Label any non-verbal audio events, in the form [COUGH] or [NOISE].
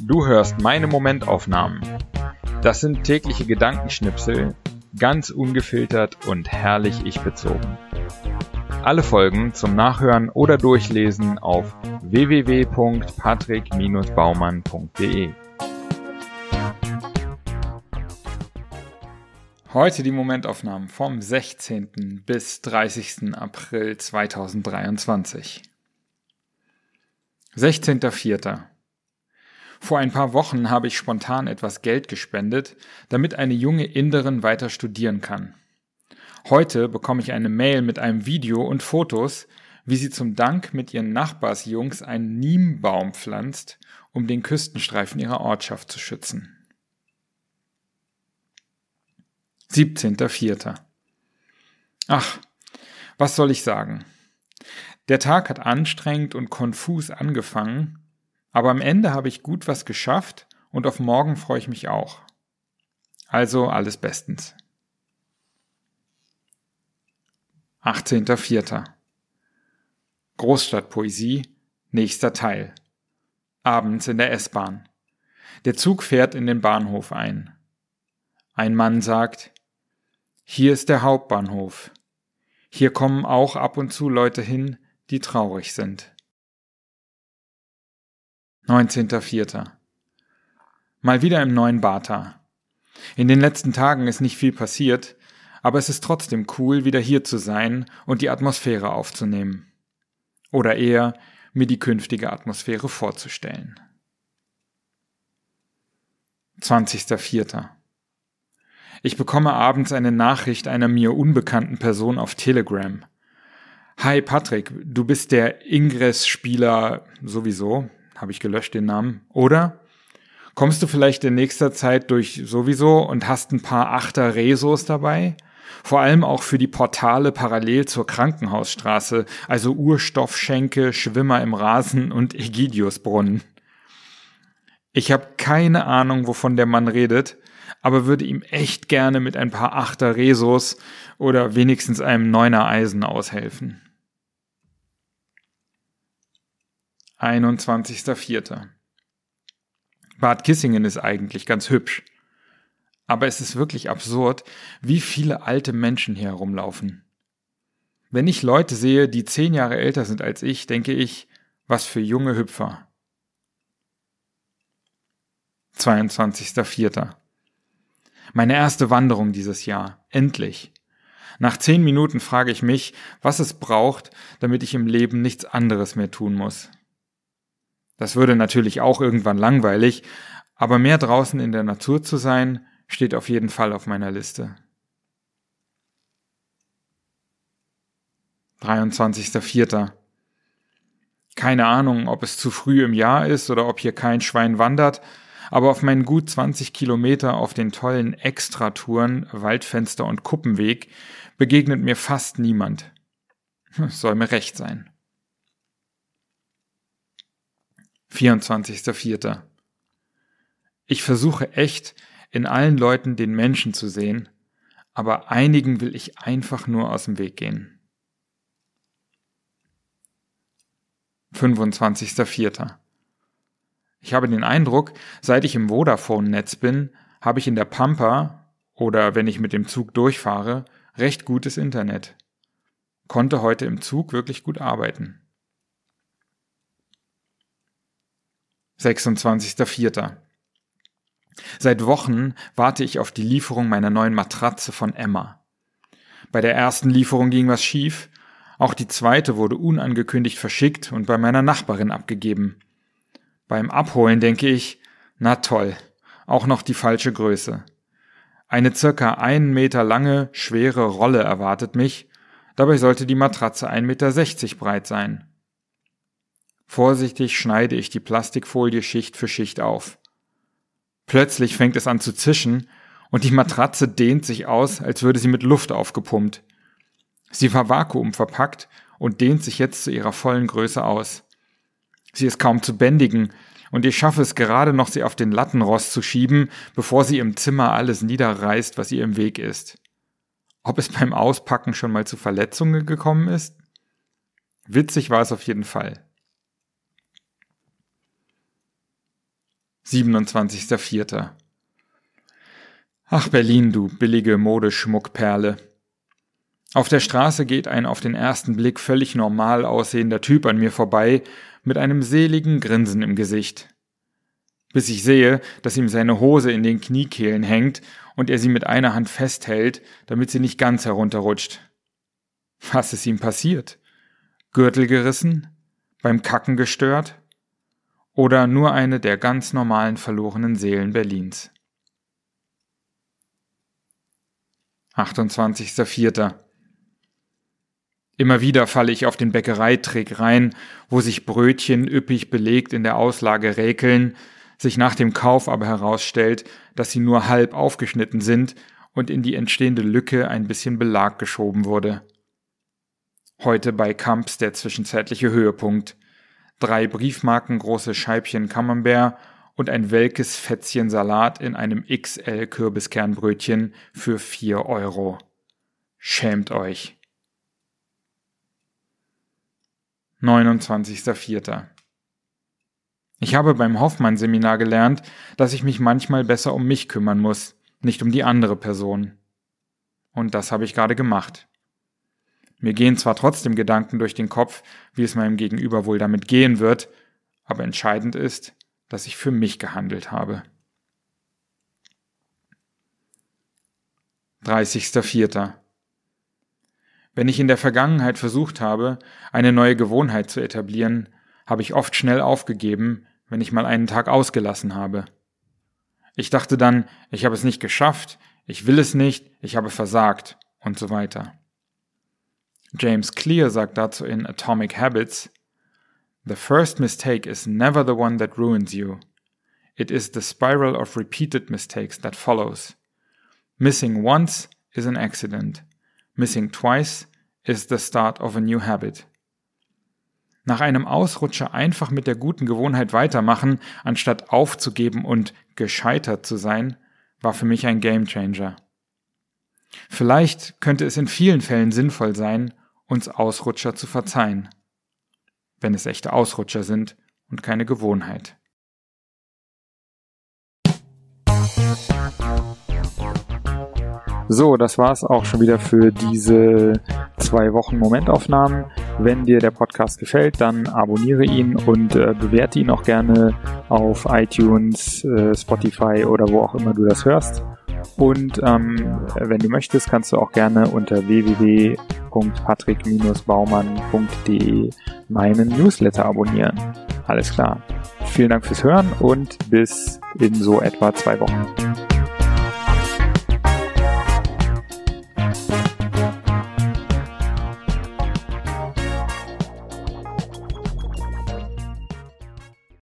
Du hörst meine Momentaufnahmen. Das sind tägliche Gedankenschnipsel, ganz ungefiltert und herrlich ich bezogen. Alle Folgen zum Nachhören oder Durchlesen auf www.patrick-baumann.de. Heute die Momentaufnahmen vom 16. bis 30. April 2023. 16.04. Vor ein paar Wochen habe ich spontan etwas Geld gespendet, damit eine junge Inderin weiter studieren kann. Heute bekomme ich eine Mail mit einem Video und Fotos, wie sie zum Dank mit ihren Nachbarsjungs einen Niembaum pflanzt, um den Küstenstreifen ihrer Ortschaft zu schützen. 17.04. Ach, was soll ich sagen? Der Tag hat anstrengend und konfus angefangen, aber am Ende habe ich gut was geschafft und auf morgen freue ich mich auch. Also alles bestens. 18.04. Großstadtpoesie, nächster Teil. Abends in der S-Bahn. Der Zug fährt in den Bahnhof ein. Ein Mann sagt, hier ist der Hauptbahnhof. Hier kommen auch ab und zu Leute hin, die traurig sind. 19.04. Mal wieder im neuen Bata. In den letzten Tagen ist nicht viel passiert, aber es ist trotzdem cool, wieder hier zu sein und die Atmosphäre aufzunehmen. Oder eher, mir die künftige Atmosphäre vorzustellen. 20.04. Ich bekomme abends eine Nachricht einer mir unbekannten Person auf Telegram. Hi Patrick, du bist der Ingress-Spieler sowieso, habe ich gelöscht den Namen, oder? Kommst du vielleicht in nächster Zeit durch sowieso und hast ein paar Achter Resos dabei? Vor allem auch für die Portale parallel zur Krankenhausstraße, also Urstoffschenke, Schwimmer im Rasen und Egidiusbrunnen. Ich habe keine Ahnung, wovon der Mann redet, aber würde ihm echt gerne mit ein paar Achter Resos oder wenigstens einem Neuner Eisen aushelfen. 21.04. Bad Kissingen ist eigentlich ganz hübsch. Aber es ist wirklich absurd, wie viele alte Menschen hier herumlaufen. Wenn ich Leute sehe, die zehn Jahre älter sind als ich, denke ich, was für junge Hüpfer. 22.04. Meine erste Wanderung dieses Jahr. Endlich. Nach zehn Minuten frage ich mich, was es braucht, damit ich im Leben nichts anderes mehr tun muss. Das würde natürlich auch irgendwann langweilig, aber mehr draußen in der Natur zu sein, steht auf jeden Fall auf meiner Liste. 23.04. Keine Ahnung, ob es zu früh im Jahr ist oder ob hier kein Schwein wandert, aber auf meinen gut 20 Kilometer auf den tollen Extratouren Waldfenster und Kuppenweg begegnet mir fast niemand. [LAUGHS] soll mir recht sein. 24.04. Ich versuche echt, in allen Leuten den Menschen zu sehen, aber einigen will ich einfach nur aus dem Weg gehen. 25.04. Ich habe den Eindruck, seit ich im Vodafone-Netz bin, habe ich in der Pampa oder wenn ich mit dem Zug durchfahre, recht gutes Internet. Konnte heute im Zug wirklich gut arbeiten. 26.04. Seit Wochen warte ich auf die Lieferung meiner neuen Matratze von Emma. Bei der ersten Lieferung ging was schief, auch die zweite wurde unangekündigt verschickt und bei meiner Nachbarin abgegeben. Beim Abholen denke ich, na toll, auch noch die falsche Größe. Eine circa einen Meter lange, schwere Rolle erwartet mich, dabei sollte die Matratze 1,60 Meter breit sein. Vorsichtig schneide ich die Plastikfolie Schicht für Schicht auf. Plötzlich fängt es an zu zischen und die Matratze dehnt sich aus, als würde sie mit Luft aufgepumpt. Sie war vakuumverpackt und dehnt sich jetzt zu ihrer vollen Größe aus. Sie ist kaum zu bändigen, und ich schaffe es gerade noch, sie auf den Lattenrost zu schieben, bevor sie im Zimmer alles niederreißt, was ihr im Weg ist. Ob es beim Auspacken schon mal zu Verletzungen gekommen ist? Witzig war es auf jeden Fall. 27.04. Ach Berlin, du billige Modeschmuckperle. Auf der Straße geht ein auf den ersten Blick völlig normal aussehender Typ an mir vorbei mit einem seligen Grinsen im Gesicht. Bis ich sehe, dass ihm seine Hose in den Kniekehlen hängt und er sie mit einer Hand festhält, damit sie nicht ganz herunterrutscht. Was ist ihm passiert? Gürtel gerissen? Beim Kacken gestört? Oder nur eine der ganz normalen verlorenen Seelen Berlins? 28.04. Immer wieder falle ich auf den Bäckereitrick rein, wo sich Brötchen üppig belegt in der Auslage räkeln, sich nach dem Kauf aber herausstellt, dass sie nur halb aufgeschnitten sind und in die entstehende Lücke ein bisschen Belag geschoben wurde. Heute bei Kamps der zwischenzeitliche Höhepunkt. Drei Briefmarken große Scheibchen Camembert und ein welkes Fätzchen Salat in einem XL Kürbiskernbrötchen für vier Euro. Schämt euch. 29.04. Ich habe beim Hoffmann-Seminar gelernt, dass ich mich manchmal besser um mich kümmern muss, nicht um die andere Person. Und das habe ich gerade gemacht. Mir gehen zwar trotzdem Gedanken durch den Kopf, wie es meinem Gegenüber wohl damit gehen wird, aber entscheidend ist, dass ich für mich gehandelt habe. 30.04. Wenn ich in der Vergangenheit versucht habe, eine neue Gewohnheit zu etablieren, habe ich oft schnell aufgegeben, wenn ich mal einen Tag ausgelassen habe. Ich dachte dann, ich habe es nicht geschafft, ich will es nicht, ich habe versagt und so weiter. James Clear sagt dazu in Atomic Habits, The first mistake is never the one that ruins you. It is the spiral of repeated mistakes that follows. Missing once is an accident. Missing twice is the start of a new habit. Nach einem Ausrutscher einfach mit der guten Gewohnheit weitermachen, anstatt aufzugeben und gescheitert zu sein, war für mich ein Gamechanger. Vielleicht könnte es in vielen Fällen sinnvoll sein, uns Ausrutscher zu verzeihen wenn es echte Ausrutscher sind und keine Gewohnheit. So, das war's auch schon wieder für diese zwei Wochen Momentaufnahmen. Wenn dir der Podcast gefällt, dann abonniere ihn und äh, bewerte ihn auch gerne auf iTunes, äh, Spotify oder wo auch immer du das hörst. Und ähm, wenn du möchtest, kannst du auch gerne unter www.patrick-baumann.de meinen Newsletter abonnieren. Alles klar. Vielen Dank fürs Hören und bis in so etwa zwei Wochen.